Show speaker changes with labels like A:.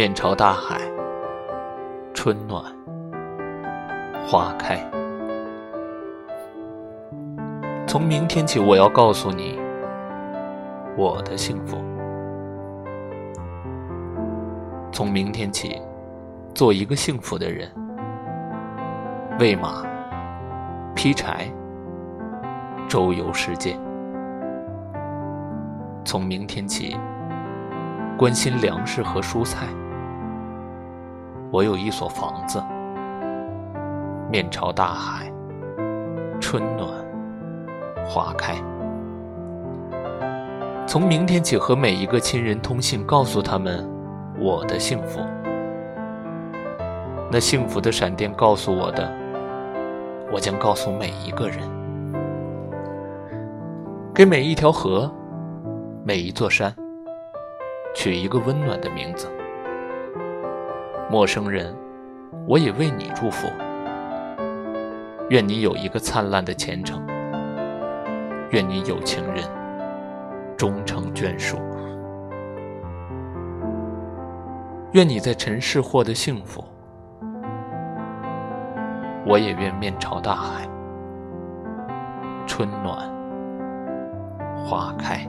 A: 面朝大海，春暖花开。从明天起，我要告诉你我的幸福。从明天起，做一个幸福的人，喂马，劈柴，周游世界。从明天起，关心粮食和蔬菜。我有一所房子，面朝大海，春暖花开。从明天起，和每一个亲人通信，告诉他们我的幸福。那幸福的闪电告诉我的，我将告诉每一个人。给每一条河，每一座山，取一个温暖的名字。陌生人，我也为你祝福。愿你有一个灿烂的前程。愿你有情人终成眷属。愿你在尘世获得幸福。我也愿面朝大海，春暖花开。